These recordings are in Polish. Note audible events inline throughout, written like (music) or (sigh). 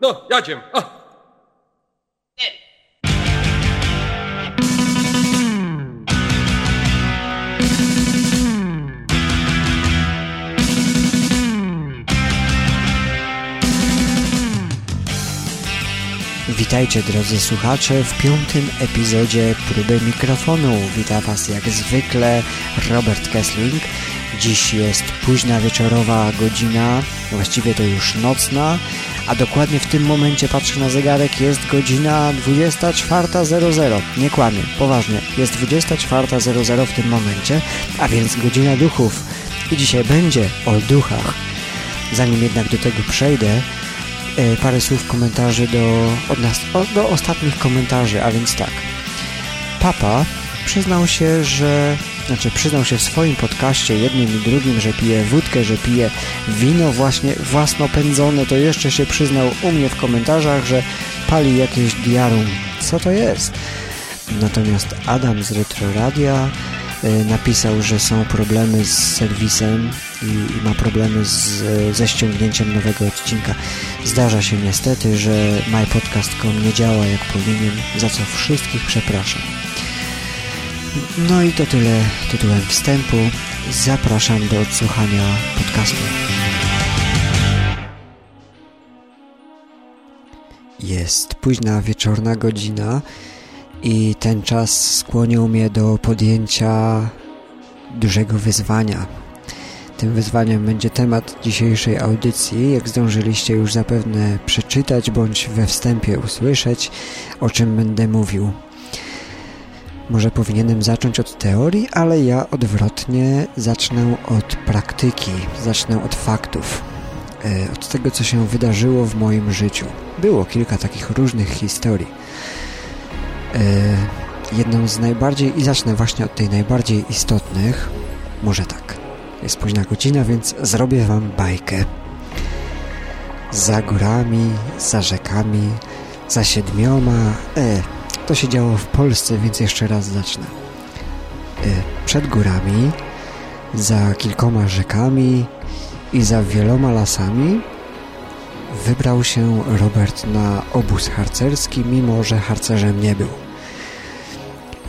No, jadziem. Witajcie drodzy słuchacze w piątym epizodzie próby mikrofonu. Witam Was jak zwykle Robert Kessling. Dziś jest późna wieczorowa godzina, właściwie to już nocna, a dokładnie w tym momencie patrzę na zegarek, jest godzina 24.00. Nie kłamię, poważnie, jest 24.00 w tym momencie, a więc godzina duchów. I dzisiaj będzie o duchach. Zanim jednak do tego przejdę, e, parę słów komentarzy do, od nas, do ostatnich komentarzy, a więc tak. Papa przyznał się, że znaczy przyznał się w swoim podcaście jednym i drugim, że pije wódkę, że pije wino właśnie własnopędzone, to jeszcze się przyznał u mnie w komentarzach, że pali jakieś diarum. Co to jest? Natomiast Adam z Retroradia y, napisał, że są problemy z serwisem i, i ma problemy z, ze ściągnięciem nowego odcinka. Zdarza się niestety, że mypodcast.com nie działa jak powinien, za co wszystkich przepraszam. No i to tyle tytułem wstępu. Zapraszam do odsłuchania podcastu. Jest późna wieczorna godzina i ten czas skłonił mnie do podjęcia dużego wyzwania. Tym wyzwaniem będzie temat dzisiejszej audycji, jak zdążyliście już zapewne przeczytać bądź we wstępie usłyszeć, o czym będę mówił. Może powinienem zacząć od teorii, ale ja odwrotnie zacznę od praktyki, zacznę od faktów, e, od tego, co się wydarzyło w moim życiu. Było kilka takich różnych historii. E, jedną z najbardziej, i zacznę właśnie od tej najbardziej istotnych, może tak. Jest późna godzina, więc zrobię wam bajkę. Za górami, za rzekami, za siedmioma, e, to się działo w Polsce, więc jeszcze raz zacznę. Y, Przed górami, za kilkoma rzekami i za wieloma lasami wybrał się Robert na obóz harcerski, mimo że harcerzem nie był.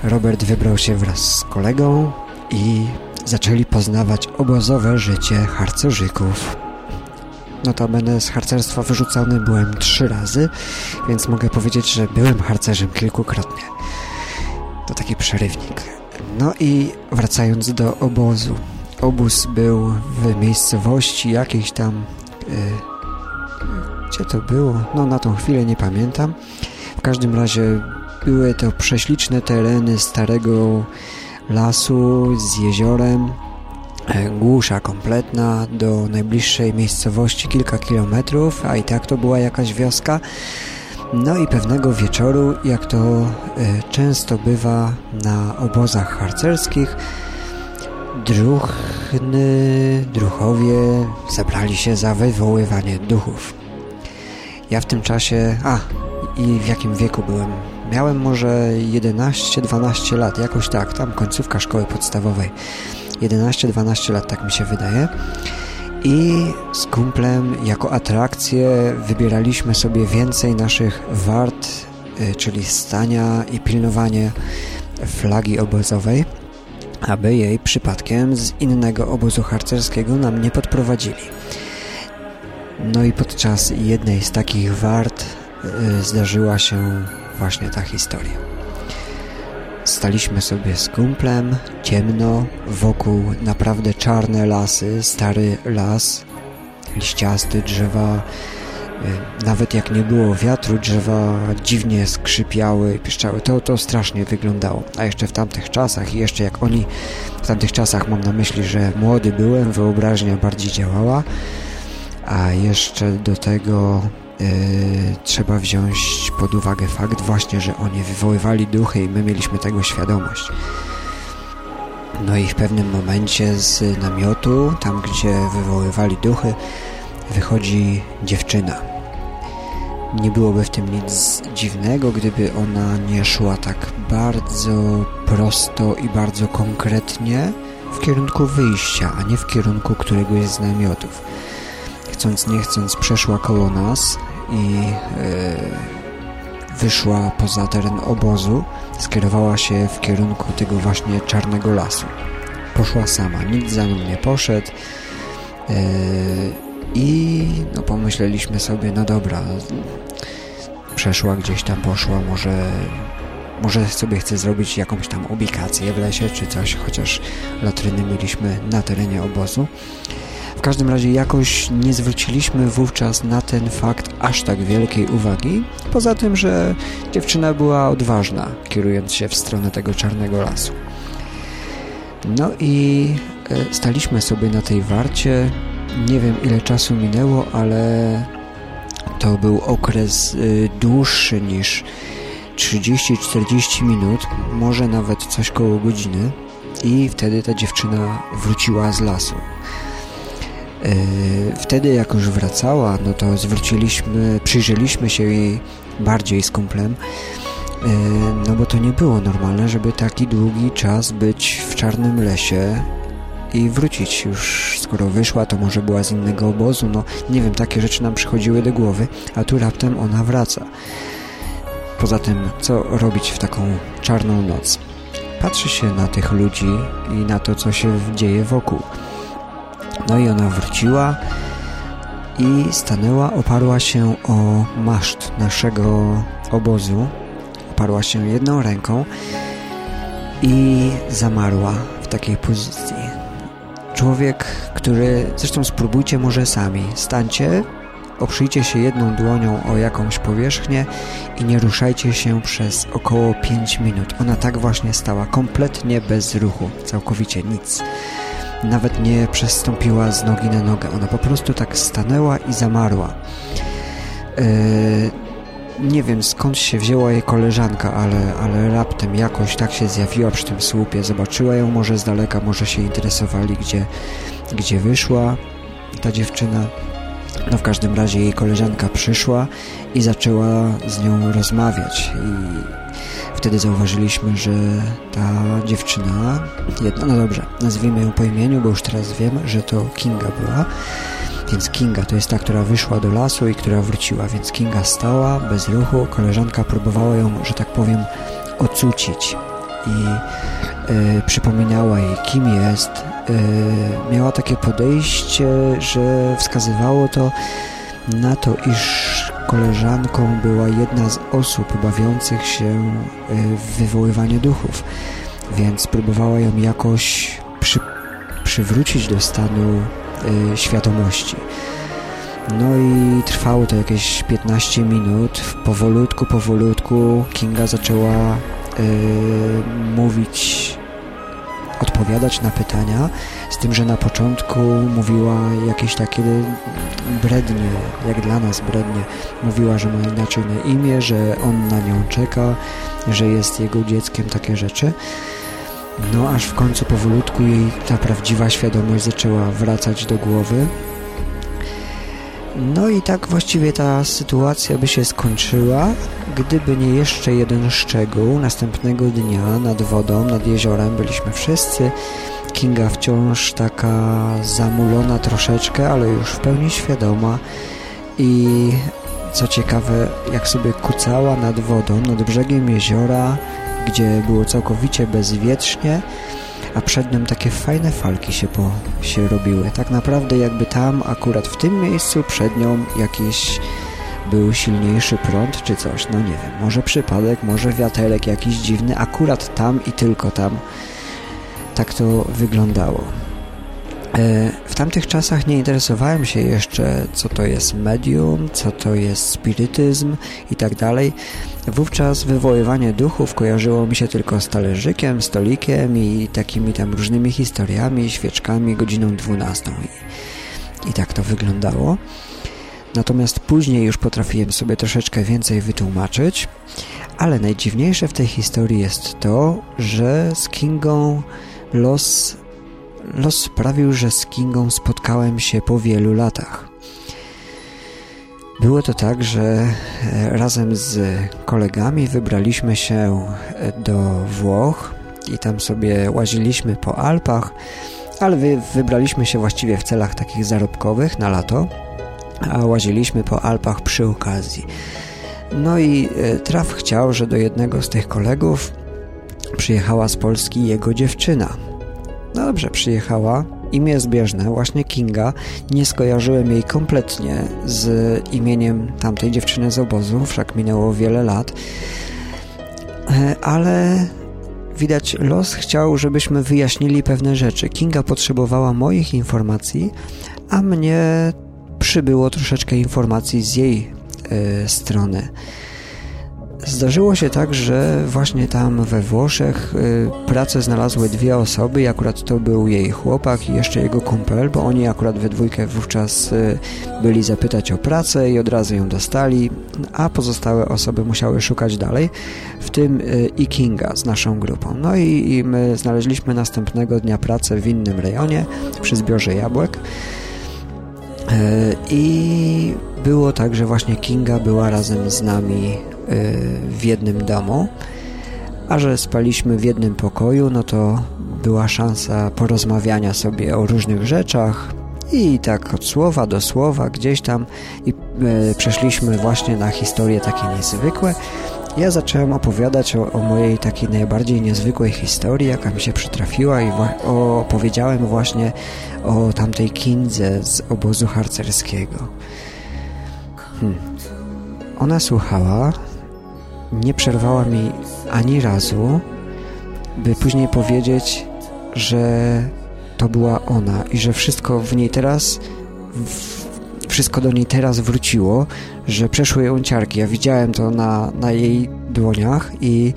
Robert wybrał się wraz z kolegą i zaczęli poznawać obozowe życie harcerzyków. Notabene z harcerstwa wyrzucony byłem trzy razy, więc mogę powiedzieć, że byłem harcerzem kilkukrotnie. To taki przerywnik. No i wracając do obozu. Obóz był w miejscowości jakiejś tam... Yy, gdzie to było? No na tą chwilę nie pamiętam. W każdym razie były to prześliczne tereny starego lasu z jeziorem, głusza kompletna do najbliższej miejscowości kilka kilometrów, a i tak to była jakaś wioska. No i pewnego wieczoru, jak to y, często bywa na obozach harcerskich, druchny, druchowie zabrali się za wywoływanie duchów. Ja w tym czasie... A, i w jakim wieku byłem? Miałem może 11-12 lat, jakoś tak, tam końcówka szkoły podstawowej. 11-12 lat, tak mi się wydaje. I z kumplem jako atrakcję wybieraliśmy sobie więcej naszych wart, czyli stania i pilnowanie flagi obozowej, aby jej przypadkiem z innego obozu harcerskiego nam nie podprowadzili. No i podczas jednej z takich wart zdarzyła się właśnie ta historia. Staliśmy sobie z kumplem, ciemno, wokół naprawdę czarne lasy, stary las, liściasty, drzewa, nawet jak nie było wiatru, drzewa dziwnie skrzypiały i piszczały. To, to strasznie wyglądało. A jeszcze w tamtych czasach i jeszcze jak oni, w tamtych czasach mam na myśli, że młody byłem, wyobraźnia bardziej działała, a jeszcze do tego Yy, trzeba wziąć pod uwagę fakt właśnie, że oni wywoływali duchy i my mieliśmy tego świadomość. No i w pewnym momencie z namiotu, tam gdzie wywoływali duchy, wychodzi dziewczyna. Nie byłoby w tym nic dziwnego, gdyby ona nie szła tak bardzo prosto i bardzo konkretnie w kierunku wyjścia, a nie w kierunku któregoś z namiotów chcąc nie chcąc przeszła koło nas i wyszła poza teren obozu, skierowała się w kierunku tego właśnie czarnego lasu. Poszła sama, nikt za nią nie poszedł i no pomyśleliśmy sobie, no dobra, przeszła gdzieś tam, poszła, może może sobie chce zrobić jakąś tam ubikację w lesie czy coś, chociaż latryny mieliśmy na terenie obozu. W każdym razie jakoś nie zwróciliśmy wówczas na ten fakt aż tak wielkiej uwagi, poza tym, że dziewczyna była odważna, kierując się w stronę tego czarnego lasu. No i e, staliśmy sobie na tej warcie. Nie wiem ile czasu minęło, ale to był okres y, dłuższy niż 30-40 minut, może nawet coś koło godziny i wtedy ta dziewczyna wróciła z lasu. E, wtedy jak już wracała, no to zwróciliśmy, przyjrzeliśmy się jej bardziej z kumplem, e, no bo to nie było normalne, żeby taki długi czas być w czarnym lesie i wrócić już, skoro wyszła, to może była z innego obozu, no nie wiem, takie rzeczy nam przychodziły do głowy, a tu raptem ona wraca. Poza tym, co robić w taką czarną noc? Patrzy się na tych ludzi i na to, co się dzieje wokół. No i ona wróciła i stanęła, oparła się o maszt naszego obozu. Oparła się jedną ręką i zamarła w takiej pozycji. Człowiek, który... Zresztą spróbujcie może sami. Stańcie, oprzyjcie się jedną dłonią o jakąś powierzchnię i nie ruszajcie się przez około 5 minut. Ona tak właśnie stała, kompletnie bez ruchu, całkowicie nic nawet nie przestąpiła z nogi na nogę. Ona po prostu tak stanęła i zamarła. Yy, nie wiem skąd się wzięła jej koleżanka, ale, ale raptem jakoś tak się zjawiła przy tym słupie. Zobaczyła ją może z daleka, może się interesowali, gdzie, gdzie wyszła ta dziewczyna. No w każdym razie jej koleżanka przyszła i zaczęła z nią rozmawiać i Wtedy zauważyliśmy, że ta dziewczyna, jedna, no dobrze, nazwijmy ją po imieniu, bo już teraz wiem, że to Kinga była. Więc Kinga to jest ta, która wyszła do lasu i która wróciła, więc Kinga stała bez ruchu, koleżanka próbowała ją, że tak powiem, ocucić i y, przypominała jej, kim jest. Y, miała takie podejście, że wskazywało to na to, iż koleżanką była jedna z osób bawiących się e, w wywoływanie duchów, więc próbowała ją jakoś przy, przywrócić do stanu y, świadomości. No i trwało to jakieś 15 minut. Powolutku, powolutku Kinga zaczęła y, mówić odpowiadać na pytania, z tym, że na początku mówiła jakieś takie brednie, jak dla nas brednie. Mówiła, że ma inaczej na imię, że on na nią czeka, że jest jego dzieckiem, takie rzeczy. No aż w końcu powolutku jej ta prawdziwa świadomość zaczęła wracać do głowy. No i tak właściwie ta sytuacja by się skończyła, gdyby nie jeszcze jeden szczegół. Następnego dnia nad wodą, nad jeziorem byliśmy wszyscy. Kinga wciąż taka zamulona troszeczkę, ale już w pełni świadoma i co ciekawe, jak sobie kucała nad wodą, nad brzegiem jeziora, gdzie było całkowicie bezwietrznie, a przed nią takie fajne falki się, po, się robiły. Tak naprawdę jakby tam, akurat w tym miejscu przed nią jakiś był silniejszy prąd czy coś, no nie wiem, może przypadek, może wiaterek jakiś dziwny, akurat tam i tylko tam tak to wyglądało. E, w tamtych czasach nie interesowałem się jeszcze, co to jest medium, co to jest spirytyzm i tak dalej. Wówczas wywoływanie duchów kojarzyło mi się tylko z talerzykiem, stolikiem i takimi tam różnymi historiami, świeczkami, godziną 12. I, i tak to wyglądało. Natomiast później już potrafiłem sobie troszeczkę więcej wytłumaczyć, ale najdziwniejsze w tej historii jest to, że z Kingą los, los sprawił, że z Kingą spotkałem się po wielu latach. Było to tak, że e, razem z kolegami wybraliśmy się e, do Włoch i tam sobie łaziliśmy po Alpach, ale wy, wybraliśmy się właściwie w celach takich zarobkowych na lato a łaziliśmy po Alpach przy okazji. No i e, traf chciał, że do jednego z tych kolegów przyjechała z Polski jego dziewczyna. No dobrze, przyjechała. Imię zbieżne, właśnie Kinga. Nie skojarzyłem jej kompletnie z imieniem tamtej dziewczyny z obozu, wszak minęło wiele lat. E, ale widać, los chciał, żebyśmy wyjaśnili pewne rzeczy. Kinga potrzebowała moich informacji, a mnie przybyło troszeczkę informacji z jej y, strony. Zdarzyło się tak, że właśnie tam we Włoszech y, pracę znalazły dwie osoby i akurat to był jej chłopak i jeszcze jego kumpel, bo oni akurat we dwójkę wówczas y, byli zapytać o pracę i od razu ją dostali, a pozostałe osoby musiały szukać dalej, w tym y, i Kinga z naszą grupą. No i, i my znaleźliśmy następnego dnia pracę w innym rejonie przy zbiorze jabłek. I było tak, że właśnie Kinga była razem z nami w jednym domu, a że spaliśmy w jednym pokoju, no to była szansa porozmawiania sobie o różnych rzeczach i tak od słowa do słowa gdzieś tam i e, przeszliśmy właśnie na historie takie niezwykłe. Ja zacząłem opowiadać o, o, mojej takiej najbardziej niezwykłej historii, jaka mi się przytrafiła i opowiedziałem właśnie o tamtej kindze z obozu harcerskiego. Hmm. Ona słuchała, nie przerwała mi ani razu, by później powiedzieć, że to była ona i że wszystko w niej teraz, wszystko do niej teraz wróciło, że przeszły ją ciarki. Ja widziałem to na, na jej dłoniach i,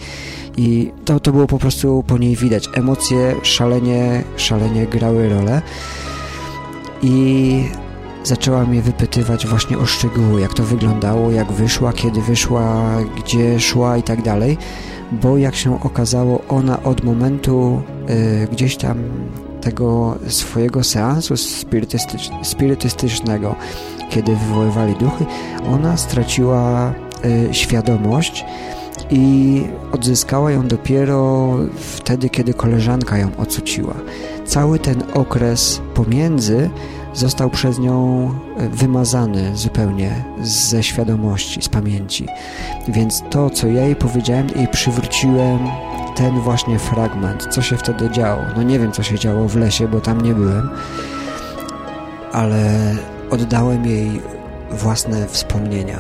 i to, to było po prostu po niej widać. Emocje szalenie, szalenie grały rolę i zaczęła mnie wypytywać właśnie o szczegóły, jak to wyglądało, jak wyszła, kiedy wyszła, gdzie szła i tak dalej, bo jak się okazało, ona od momentu y, gdzieś tam tego swojego seansu spirytystycz spirytystycznego, kiedy wywoływali duchy, ona straciła y, świadomość i odzyskała ją dopiero wtedy, kiedy koleżanka ją ocuciła. Cały ten okres pomiędzy został przez nią e, wymazany zupełnie ze świadomości, z pamięci. Więc to, co ja jej powiedziałem, jej przywróciłem ten właśnie fragment, co się wtedy działo. No nie wiem, co się działo w lesie, bo tam nie byłem, ale oddałem jej własne wspomnienia,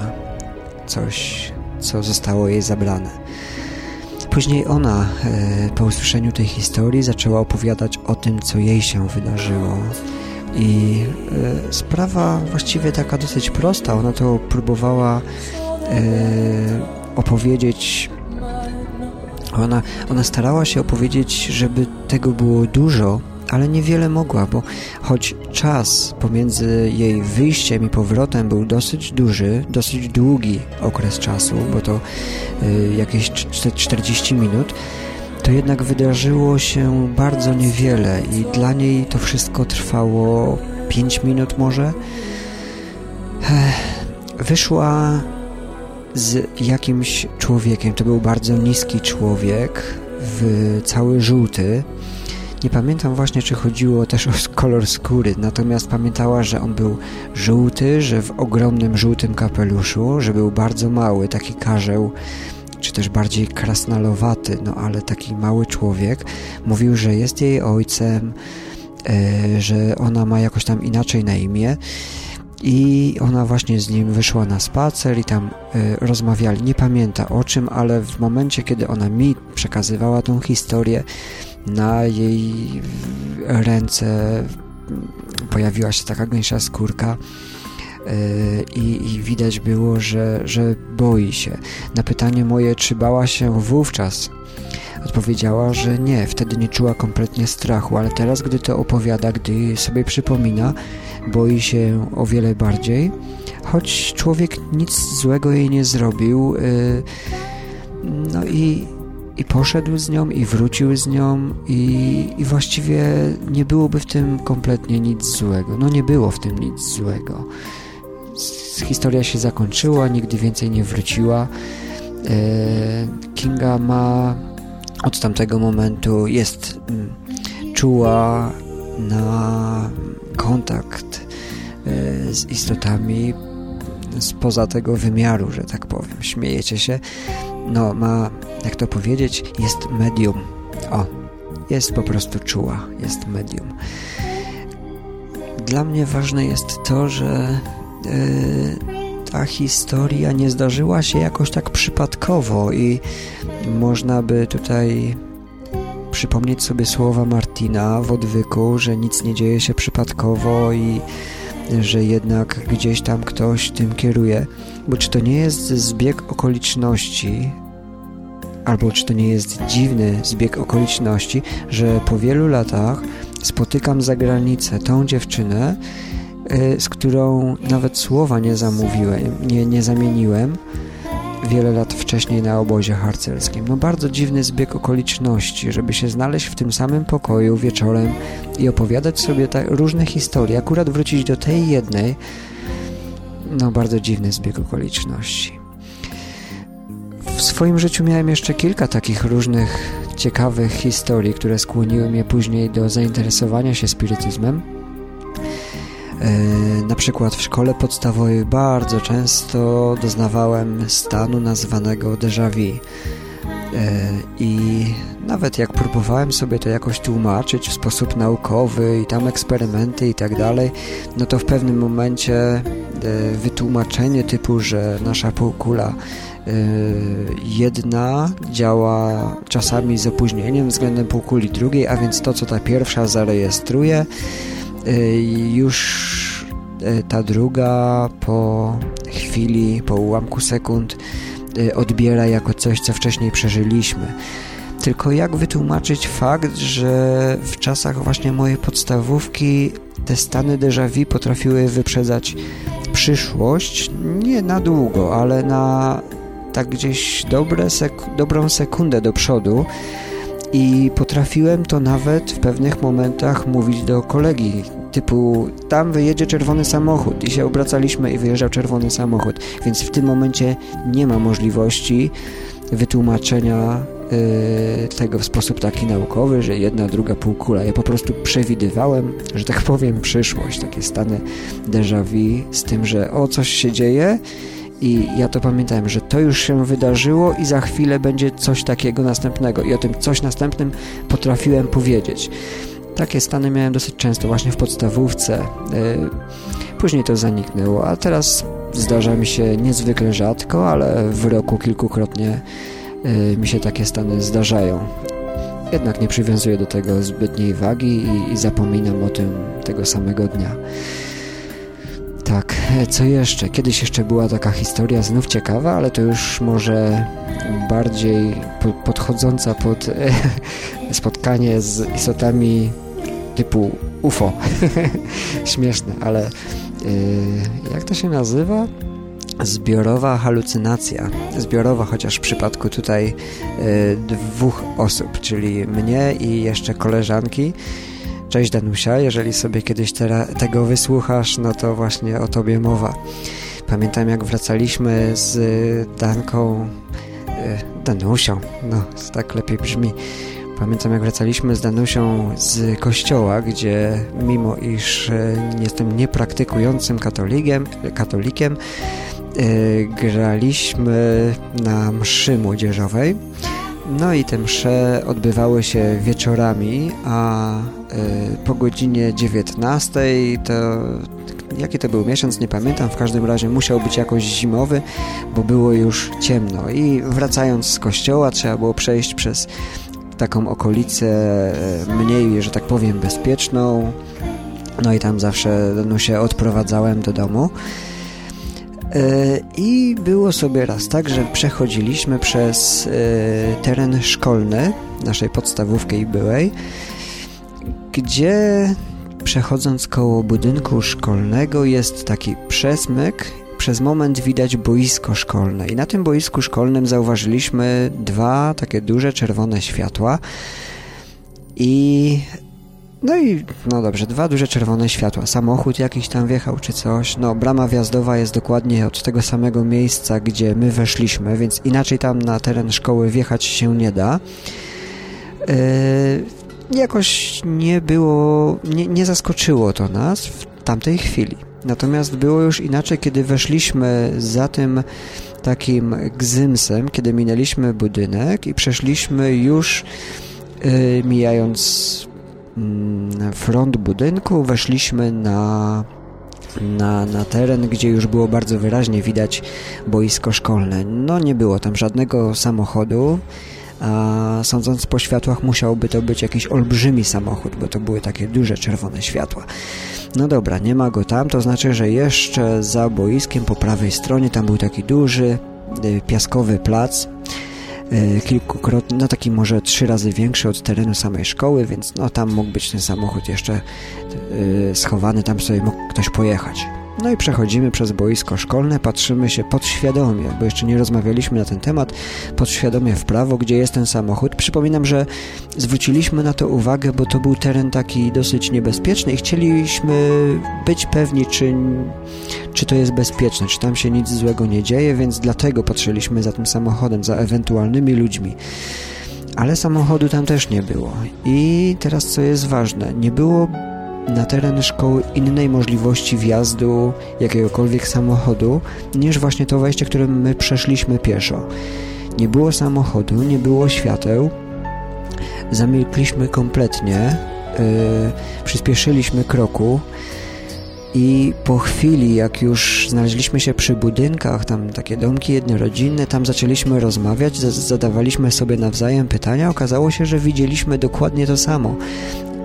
coś, co zostało jej zabrane. Później ona, e, po usłyszeniu tej historii, zaczęła opowiadać o tym, co jej się wydarzyło i y, sprawa właściwie taka dosyć prosta. Ona to próbowała y, opowiedzieć. Ona, ona starała się opowiedzieć, żeby tego było dużo, ale niewiele mogła, bo choć czas pomiędzy jej wyjściem i powrotem był dosyć duży, dosyć długi okres czasu, bo to y, jakieś 40 minut, to jednak wydarzyło się bardzo niewiele i dla niej to wszystko trwało 5 minut może. Wyszła z jakimś człowiekiem, to był bardzo niski człowiek, w cały żółty. Nie pamiętam właśnie, czy chodziło też o kolor skóry, natomiast pamiętała, że on był żółty, że w ogromnym żółtym kapeluszu, że był bardzo mały, taki karzeł czy też bardziej krasnalowaty, no ale taki mały człowiek, mówił, że jest jej ojcem, e, że ona ma jakoś tam inaczej na imię i ona właśnie z nim wyszła na spacer i tam e, rozmawiali. Nie pamięta o czym, ale w momencie, kiedy ona mi przekazywała tą historię, na jej ręce pojawiła się taka gęsia skórka i, i widać było, że, że boi się. Na pytanie moje, czy bała się wówczas, odpowiedziała, że nie, wtedy nie czuła kompletnie strachu, ale teraz, gdy to opowiada, gdy sobie przypomina, boi się o wiele bardziej, choć człowiek nic złego jej nie zrobił. E, no i, i poszedł z nią, i wrócił z nią, i, i właściwie nie byłoby w tym kompletnie nic złego. No nie było w tym nic złego historia się zakończyła, nigdy więcej nie wróciła. E, Kinga ma od tamtego momentu jest mm, czuła na kontakt z istotami spoza tego wymiaru, że tak powiem. Śmiejecie się. No, ma, jak to powiedzieć, jest medium. O, jest po prostu czuła, jest medium. Dla mnie ważne jest to, że ta historia nie zdarzyła się jakoś tak przypadkowo i można by tutaj przypomnieć sobie słowa Martina w odwyku, że nic nie dzieje się przypadkowo i że jednak gdzieś tam ktoś tym kieruje. Bo czy to nie jest zbieg okoliczności, albo czy to nie jest dziwny zbieg okoliczności, że po wielu latach spotykam za granicę tą dziewczynę, z którą nawet słowa nie zamówiłem, nie, nie zamieniłem, wiele lat wcześniej na obozie harcerskim. No bardzo dziwny zbieg okoliczności, żeby się znaleźć w tym samym pokoju wieczorem i opowiadać sobie tak różne historie, akurat wrócić do tej jednej. No bardzo dziwny zbieg okoliczności. W swoim życiu miałem jeszcze kilka takich różnych ciekawych historii, które skłoniły mnie później do zainteresowania się spirytyzmem. E, na przykład w szkole podstawowej bardzo często doznawałem stanu nazywanego déjà vu. E, I nawet jak próbowałem sobie to jakoś tłumaczyć w sposób naukowy i tam eksperymenty i tak dalej, no to w pewnym momencie e, wytłumaczenie typu, że nasza półkula jedna działa czasami z opóźnieniem względem półkuli drugiej, a więc to, co ta pierwsza zarejestruje, już y, ta druga po chwili, po ułamku sekund y, odbiera jako coś, co wcześniej przeżyliśmy. Tylko jak wytłumaczyć fakt, że w czasach właśnie mojej podstawówki te stany déjà vu potrafiły wyprzedzać przyszłość, nie na długo, ale na tak gdzieś dobre sek dobrą sekundę do przodu, i potrafiłem to nawet w pewnych momentach mówić do kolegi, typu tam wyjedzie czerwony samochód i się obracaliśmy i wyjeżdżał czerwony samochód, więc w tym momencie nie ma możliwości wytłumaczenia yy, tego w sposób taki naukowy, że jedna, druga półkula. Ja po prostu przewidywałem, że tak powiem, przyszłość, takie stany déjà vu z tym, że o, coś się dzieje i ja to pamiętałem, że to już się wydarzyło i za chwilę będzie coś takiego następnego. I o tym coś następnym potrafiłem powiedzieć. Takie stany miałem dosyć często, właśnie w podstawówce. E, później to zaniknęło, a teraz zdarza mi się niezwykle rzadko, ale w roku kilkukrotnie e, mi się takie stany zdarzają. Jednak nie przywiązuję do tego zbytniej wagi i, i zapominam o tym tego samego dnia. Tak, co jeszcze? Kiedyś jeszcze była taka historia znów ciekawa, ale to już może bardziej podchodząca pod (laughs) spotkanie z istotami typu UFO. (laughs) Śmieszne, ale yy, jak to się nazywa? Zbiorowa halucynacja. Zbiorowa, chociaż w przypadku tutaj yy, dwóch osób, czyli mnie i jeszcze koleżanki Cześć Danusia, jeżeli sobie kiedyś tego wysłuchasz, no to właśnie o tobie mowa. Pamiętam jak wracaliśmy z Danką, y, Danusią, no tak lepiej brzmi. Pamiętam jak wracaliśmy z Danusią z kościoła, gdzie mimo iż y, jestem niepraktykującym katolikiem, katolikiem y, graliśmy na mszy młodzieżowej no i te msze odbywały się wieczorami, a y, po godzinie 19 to jaki to był miesiąc, nie pamiętam, w każdym razie musiał być jakoś zimowy, bo było już ciemno i wracając z kościoła trzeba było przejść przez taką okolicę e, mniej, że tak powiem, bezpieczną. No i tam zawsze no, się odprowadzałem do domu. E, I było sobie raz tak, że przechodziliśmy przez e, teren szkolny naszej podstawówki byłej, gdzie przechodząc koło budynku szkolnego jest taki przesmyk. Przez moment widać boisko szkolne. I na tym boisku szkolnym zauważyliśmy dwa takie duże czerwone światła. I no i, no dobrze, dwa duże czerwone światła. Samochód jakiś tam wjechał czy coś. No, brama wjazdowa jest dokładnie od tego samego miejsca, gdzie my weszliśmy, więc inaczej tam na teren szkoły wjechać się nie da. Yy, jakoś nie było, nie, nie zaskoczyło to nas w tamtej chwili. Natomiast było już inaczej, kiedy weszliśmy za tym takim gzymsem, kiedy minęliśmy budynek i przeszliśmy już yy, mijając front budynku, weszliśmy na na, na teren, gdzie już było bardzo wyraźnie widać boisko szkolne. No nie było tam żadnego samochodu, a sądząc po światłach musiałby to być jakiś olbrzymi samochód, bo to były takie duże czerwone światła. No dobra, nie ma go tam, to znaczy, że jeszcze za boiskiem po prawej stronie tam był taki duży y, piaskowy plac, kilkukrotnie, no taki może trzy razy większy od terenu samej szkoły, więc no tam mógł być ten samochód jeszcze y, schowany, tam sobie mógł ktoś pojechać. No i przechodzimy przez boisko szkolne, patrzymy się podświadomie, bo jeszcze nie rozmawialiśmy na ten temat, podświadomie w prawo, gdzie jest ten samochód. Przypominam, że zwróciliśmy na to uwagę, bo to był teren taki dosyć niebezpieczny i chcieliśmy być pewni, czy, czy to jest bezpieczne, czy tam się nic złego nie dzieje, więc dlatego patrzyliśmy za tym samochodem, za ewentualnymi ludźmi. Ale samochodu tam też nie było. I teraz co jest ważne, nie było na teren szkoły innej możliwości wjazdu jakiegokolwiek samochodu niż właśnie to wejście, którym my przeszliśmy pieszo. Nie było samochodu, nie było świateł, zamilkliśmy kompletnie, yy, przyspieszyliśmy kroku i po chwili, jak już znaleźliśmy się przy budynkach, tam takie domki jednorodzinne, tam zaczęliśmy rozmawiać, zadawaliśmy sobie nawzajem pytania, okazało się, że widzieliśmy dokładnie to samo.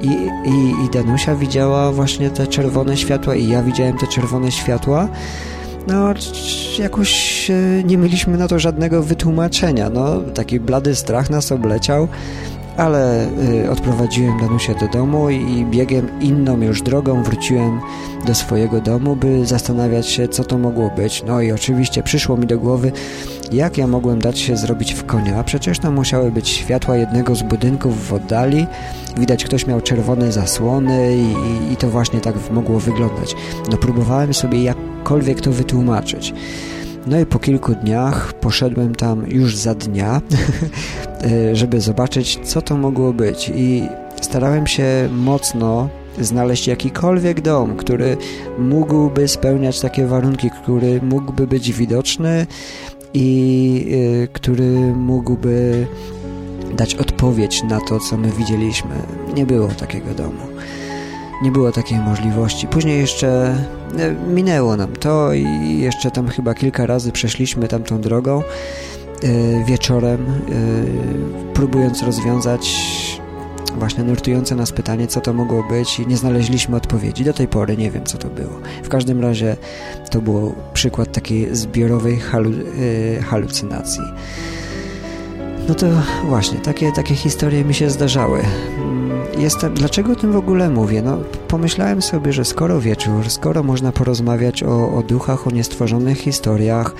I, i, I Danusia widziała właśnie te czerwone światła i ja widziałem te czerwone światła. No, jakoś e, nie mieliśmy na to żadnego wytłumaczenia. No, taki blady strach nas obleciał ale y, odprowadziłem Danusię do domu i biegiem inną już drogą wróciłem do swojego domu, by zastanawiać się, co to mogło być. No i oczywiście przyszło mi do głowy, jak ja mogłem dać się zrobić w konia. Przecież tam musiały być światła jednego z budynków w oddali. Widać, ktoś miał czerwone zasłony i, i to właśnie tak mogło wyglądać. No próbowałem sobie jakkolwiek to wytłumaczyć. No i po kilku dniach poszedłem tam już za dnia, (laughs) żeby zobaczyć, co to mogło być. I starałem się mocno znaleźć jakikolwiek dom, który mógłby spełniać takie warunki, który mógłby być widoczny i y, który mógłby dać odpowiedź na to, co my widzieliśmy. Nie było takiego domu. Nie było takiej możliwości. Później jeszcze E, minęło nam to i jeszcze tam chyba kilka razy przeszliśmy tamtą drogą e, wieczorem, e, próbując rozwiązać właśnie nurtujące nas pytanie, co to mogło być i nie znaleźliśmy odpowiedzi. Do tej pory nie wiem, co to było. W każdym razie to był przykład takiej zbiorowej halu halucynacji. No to właśnie, takie, takie historie mi się zdarzały. Jestem, dlaczego o tym w ogóle mówię? No, pomyślałem sobie, że skoro wieczór, skoro można porozmawiać o, o duchach, o niestworzonych historiach,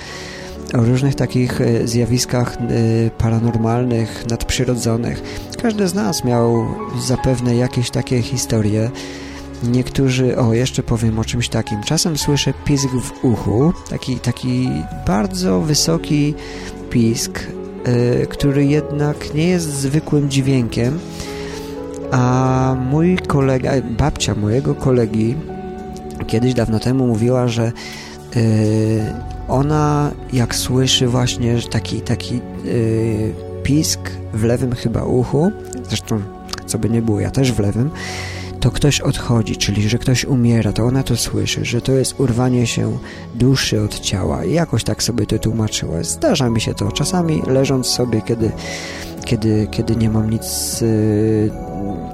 o różnych takich e, zjawiskach e, paranormalnych, nadprzyrodzonych, każdy z nas miał zapewne jakieś takie historie. Niektórzy, o jeszcze powiem o czymś takim, czasem słyszę pisk w uchu, taki, taki bardzo wysoki pisk, yy, który jednak nie jest zwykłym dźwiękiem, a mój kolega, babcia mojego kolegi kiedyś dawno temu mówiła, że ona jak słyszy właśnie taki, taki yy, pisk w lewym chyba uchu, zresztą co by nie było, ja też w lewym, to ktoś odchodzi, czyli że ktoś umiera, to ona to słyszy, że to jest urwanie się duszy od ciała i jakoś tak sobie to tłumaczyła. Zdarza mi się to czasami leżąc sobie, kiedy, kiedy, kiedy nie mam nic yy,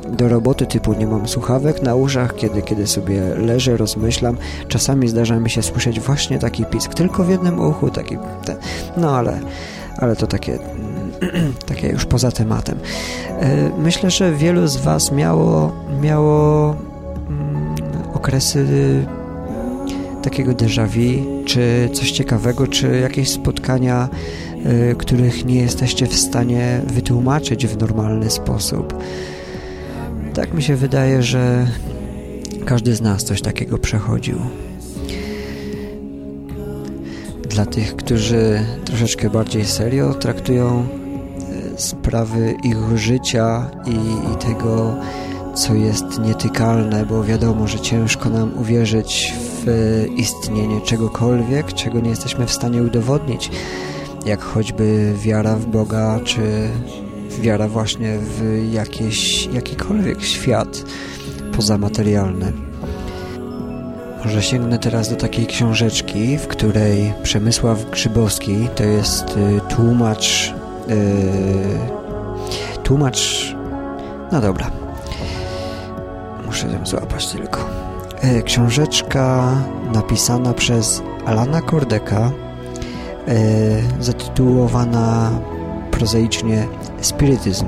do roboty typu nie mam słuchawek na uszach, kiedy, kiedy sobie leżę, rozmyślam, czasami zdarza mi się słyszeć właśnie taki pisk, tylko w jednym uchu, taki, te, no ale, ale to takie (clears throat) takie już poza tematem. E, myślę, że wielu z Was miało, miało mm, okresy takiego déjà vu, czy coś ciekawego, czy jakieś spotkania, e, których nie jesteście w stanie wytłumaczyć w normalny sposób. Tak mi się wydaje, że każdy z nas coś takiego przechodził. Dla tych, którzy troszeczkę bardziej serio traktują e, sprawy ich życia i, i tego, co jest nietykalne, bo wiadomo, że ciężko nam uwierzyć w istnienie czegokolwiek, czego nie jesteśmy w stanie udowodnić, jak choćby wiara w Boga, czy wiara właśnie w jakieś, jakikolwiek świat pozamaterialny. Może sięgnę teraz do takiej książeczki, w której Przemysław Grzybowski to jest y, tłumacz. Yy, tłumacz. No dobra. Muszę ją złapać tylko. Yy, książeczka napisana przez Alana Kordeka, yy, zatytułowana prozaicznie Spirytyzm.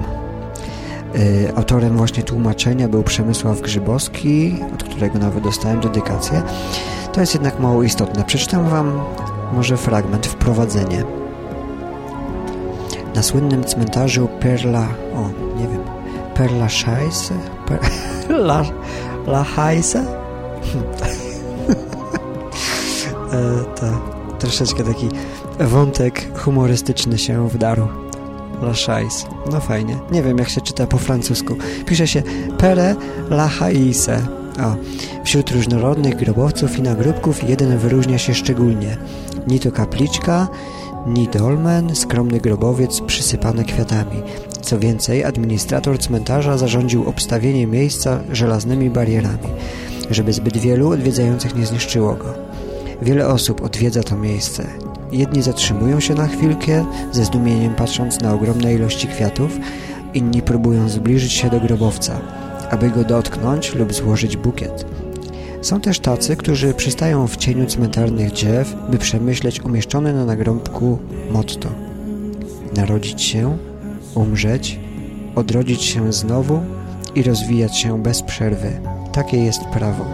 Y, autorem właśnie tłumaczenia był Przemysław Grzybowski, od którego nawet dostałem dedykację. To jest jednak mało istotne. Przeczytam Wam może fragment, wprowadzenie. Na słynnym cmentarzu Perla... O, nie wiem. Perla Scheisse? Per, (laughs) la, la Heisse? (laughs) e, to troszeczkę taki wątek humorystyczny się wdarł. La Chais. No fajnie. Nie wiem, jak się czyta po francusku. Pisze się Pere La Haise. O. Wśród różnorodnych grobowców i nagrobków jeden wyróżnia się szczególnie. Ni to kapliczka, ni dolmen, skromny grobowiec przysypany kwiatami. Co więcej, administrator cmentarza zarządził obstawienie miejsca żelaznymi barierami, żeby zbyt wielu odwiedzających nie zniszczyło go. Wiele osób odwiedza to miejsce. Jedni zatrzymują się na chwilkę, ze zdumieniem patrząc na ogromne ilości kwiatów, inni próbują zbliżyć się do grobowca, aby go dotknąć lub złożyć bukiet. Są też tacy, którzy przystają w cieniu cmentarnych drzew, by przemyśleć umieszczone na nagrobku motto. Narodzić się, umrzeć, odrodzić się znowu i rozwijać się bez przerwy. Takie jest prawo.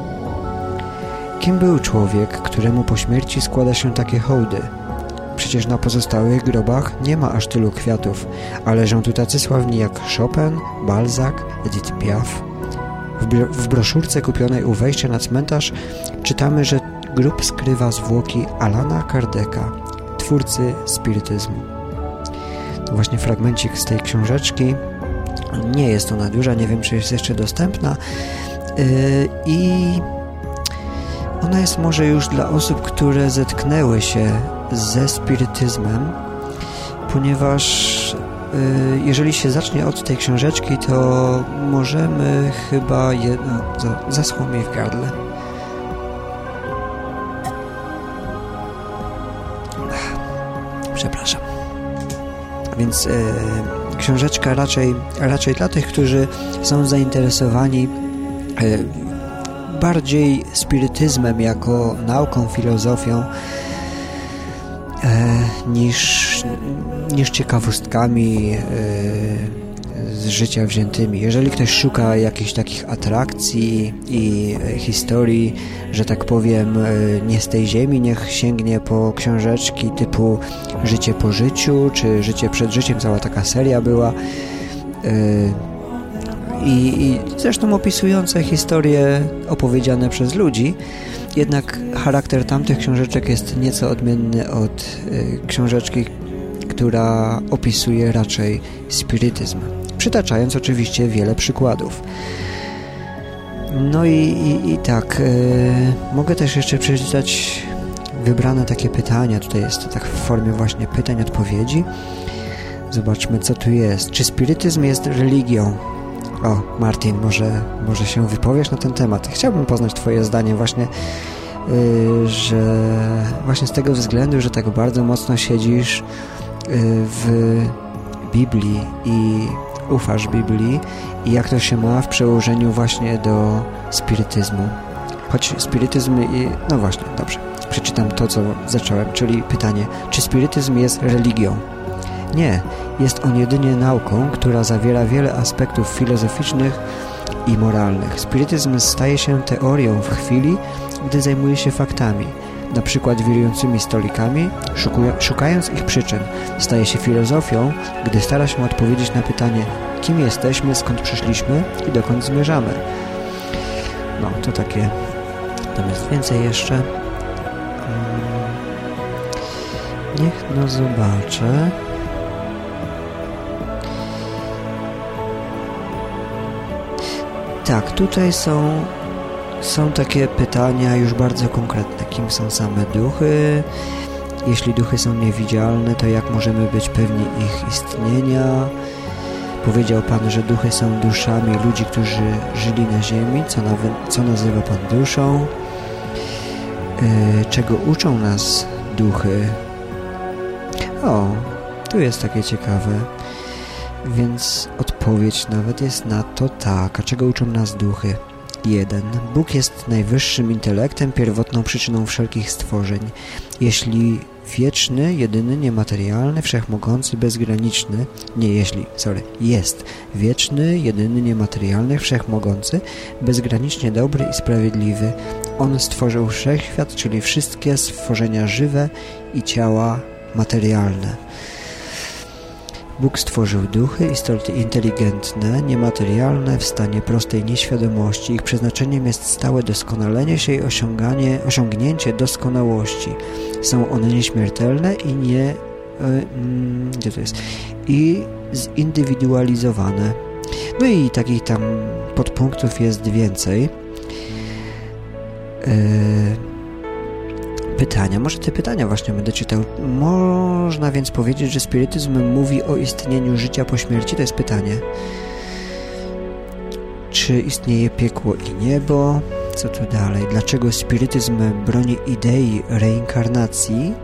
Kim był człowiek, któremu po śmierci składa się takie hołdy? Przecież na pozostałych grobach nie ma aż tylu kwiatów, a leżą tu tacy sławni jak Chopin, Balzac, Edith Piaf. W, w broszurce kupionej u wejścia na cmentarz czytamy, że grób skrywa zwłoki Alana Kardeka, twórcy spirytyzmu. To właśnie fragmencik z tej książeczki. Nie jest ona duża, nie wiem, czy jest jeszcze dostępna. Yy, I ona jest może już dla osób, które zetknęły się ze spirytyzmem, ponieważ y, jeżeli się zacznie od tej książeczki, to możemy chyba jedno... Zaschło mi w gardle. Przepraszam. Więc y, książeczka raczej, raczej dla tych, którzy są zainteresowani y, bardziej spirytyzmem jako nauką, filozofią niż, niż ciekawostkami e, z życia wziętymi. Jeżeli ktoś szuka jakichś takich atrakcji i e, historii, że tak powiem, e, nie z tej ziemi, niech sięgnie po książeczki typu Życie po życiu, czy Życie przed życiem, cała taka seria była. I, i zresztą opisujące historie opowiedziane przez ludzi, jednak charakter tamtych książeczek jest nieco odmienny od y, książeczki, która opisuje raczej spirytyzm, przytaczając oczywiście wiele przykładów. No i, i, i tak, y, mogę też jeszcze przeczytać wybrane takie pytania. Tutaj jest to tak w formie właśnie pytań, odpowiedzi. Zobaczmy, co tu jest. Czy spirytyzm jest religią? O, Martin, może, może się wypowiesz na ten temat. Chciałbym poznać Twoje zdanie właśnie, yy, że właśnie z tego względu, że tak bardzo mocno siedzisz yy, w Biblii i ufasz Biblii i jak to się ma w przełożeniu właśnie do spirytyzmu. Choć spirytyzm... I, no właśnie, dobrze. Przeczytam to, co zacząłem, czyli pytanie, czy spirytyzm jest religią? Nie, jest on jedynie nauką, która zawiera wiele aspektów filozoficznych i moralnych. Spirytyzm staje się teorią w chwili, gdy zajmuje się faktami, na przykład wirującymi stolikami, szukając ich przyczyn. Staje się filozofią, gdy stara się odpowiedzieć na pytanie, kim jesteśmy, skąd przyszliśmy i dokąd zmierzamy. No, to takie... Natomiast więcej jeszcze... Hmm. Niech no zobaczę... tak, tutaj są, są takie pytania już bardzo konkretne. Kim są same duchy? Jeśli duchy są niewidzialne, to jak możemy być pewni ich istnienia? Powiedział Pan, że duchy są duszami ludzi, którzy żyli na ziemi, co, co nazywa Pan duszą. Yy, czego uczą nas duchy? O, tu jest takie ciekawe. Więc odpowiedź nawet jest na to tak. A czego uczą nas duchy? 1. Bóg jest najwyższym intelektem, pierwotną przyczyną wszelkich stworzeń. Jeśli wieczny, jedyny, niematerialny, wszechmogący, bezgraniczny, nie jeśli, sorry, jest wieczny, jedyny, niematerialny, wszechmogący, bezgranicznie dobry i sprawiedliwy. On stworzył wszechświat, czyli wszystkie stworzenia żywe i ciała materialne. Bóg stworzył duchy, istoty inteligentne, niematerialne, w stanie prostej nieświadomości. Ich przeznaczeniem jest stałe doskonalenie się i osiąganie, osiągnięcie doskonałości. Są one nieśmiertelne i nie... Yy, gdzie to jest? I zindywidualizowane. No i takich tam podpunktów jest więcej. Yy, pytania. Może te pytania właśnie będę czytał. Można więc powiedzieć, że spirytyzm mówi o istnieniu życia po śmierci? To jest pytanie. Czy istnieje piekło i niebo? Co tu dalej? Dlaczego spirytyzm broni idei reinkarnacji?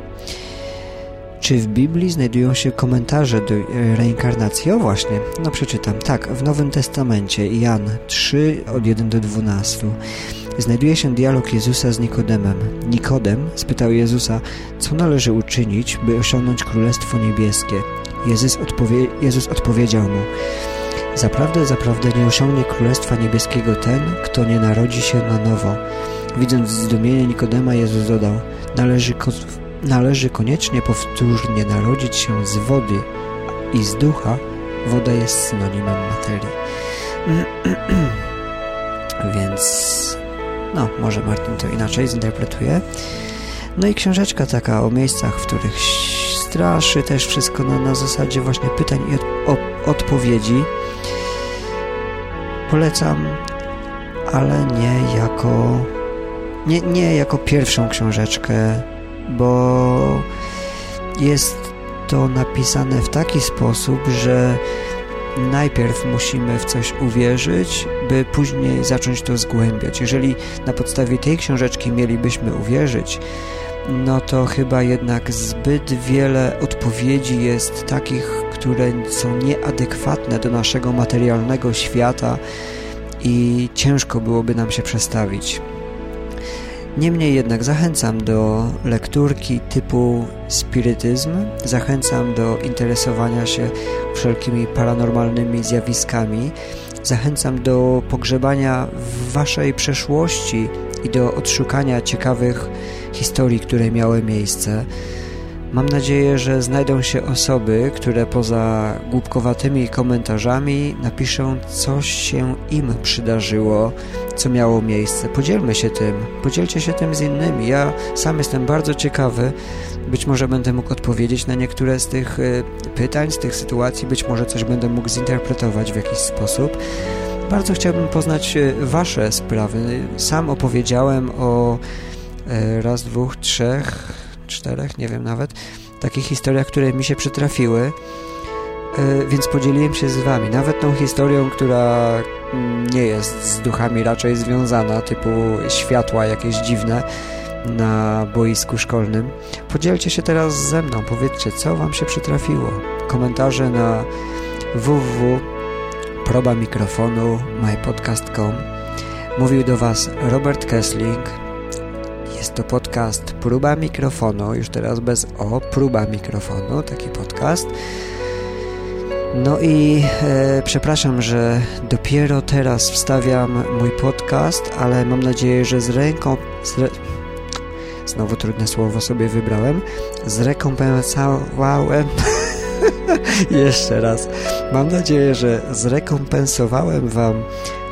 Czy w Biblii znajdują się komentarze do reinkarnacji? O właśnie, no przeczytam. Tak, w Nowym Testamencie Jan 3 od 1 do 12 znajduje się dialog Jezusa z Nikodemem. Nikodem spytał Jezusa, co należy uczynić, by osiągnąć Królestwo Niebieskie. Jezus, odpowie Jezus odpowiedział mu, Zaprawdę, zaprawdę nie osiągnie Królestwa Niebieskiego ten, kto nie narodzi się na nowo. Widząc zdumienie Nikodema, Jezus dodał, należy, należy koniecznie powtórnie narodzić się z wody i z ducha. Woda jest synonimem materii. (clears throat) Więc no, może Martin to inaczej zinterpretuje. No i książeczka taka o miejscach, w których straszy też wszystko na, na zasadzie właśnie pytań i od, o, odpowiedzi. Polecam, ale nie jako nie, nie jako pierwszą książeczkę, bo jest to napisane w taki sposób, że najpierw musimy w coś uwierzyć, by później zacząć to zgłębiać. Jeżeli na podstawie tej książeczki mielibyśmy uwierzyć, no to chyba jednak zbyt wiele odpowiedzi jest takich, które są nieadekwatne do naszego materialnego świata i ciężko byłoby nam się przestawić. Niemniej jednak zachęcam do lekturki typu spirytyzm, zachęcam do interesowania się wszelkimi paranormalnymi zjawiskami, zachęcam do pogrzebania w waszej przeszłości i do odszukania ciekawych historii, które miały miejsce. Mam nadzieję, że znajdą się osoby, które poza głupkowatymi komentarzami napiszą, coś się im przydarzyło, co miało miejsce. Podzielmy się tym, podzielcie się tym z innymi. Ja sam jestem bardzo ciekawy, być może będę mógł odpowiedzieć na niektóre z tych y, pytań, z tych sytuacji, być może coś będę mógł zinterpretować w jakiś sposób. Bardzo chciałbym poznać y, Wasze sprawy. Sam opowiedziałem o y, raz, dwóch, trzech czterech, nie wiem nawet, takich historiach, które mi się przytrafiły, e, więc podzieliłem się z Wami. Nawet tą historią, która nie jest z duchami raczej związana, typu światła jakieś dziwne na boisku szkolnym. Podzielcie się teraz ze mną, powiedzcie, co Wam się przytrafiło. Komentarze na www.probamikrofonu mypodcast.com Mówił do Was Robert Kessling, jest to podcast Próba Mikrofonu, już teraz bez O, Próba Mikrofonu, taki podcast. No i e, przepraszam, że dopiero teraz wstawiam mój podcast, ale mam nadzieję, że z ręką... Z re... Znowu trudne słowo sobie wybrałem. Zrekompensowałem... (laughs) Jeszcze raz. Mam nadzieję, że zrekompensowałem Wam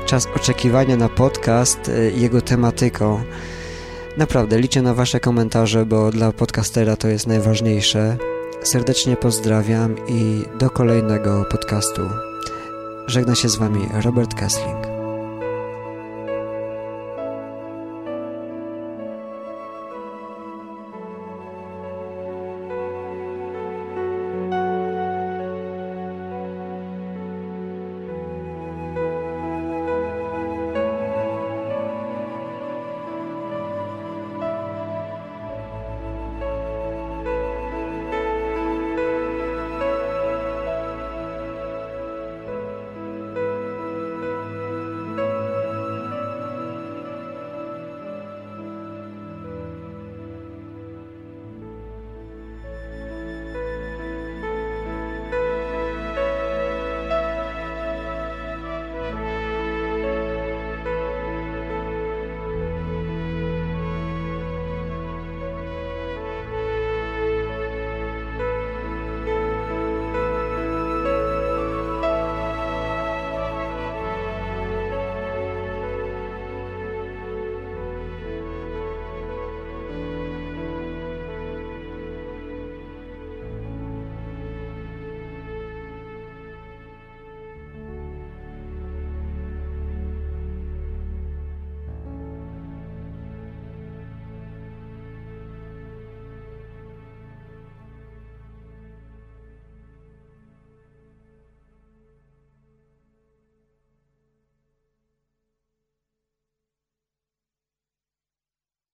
czas oczekiwania na podcast e, jego tematyką. Naprawdę liczę na Wasze komentarze, bo dla podcastera to jest najważniejsze. Serdecznie pozdrawiam i do kolejnego podcastu. Żegna się z Wami Robert Kessling.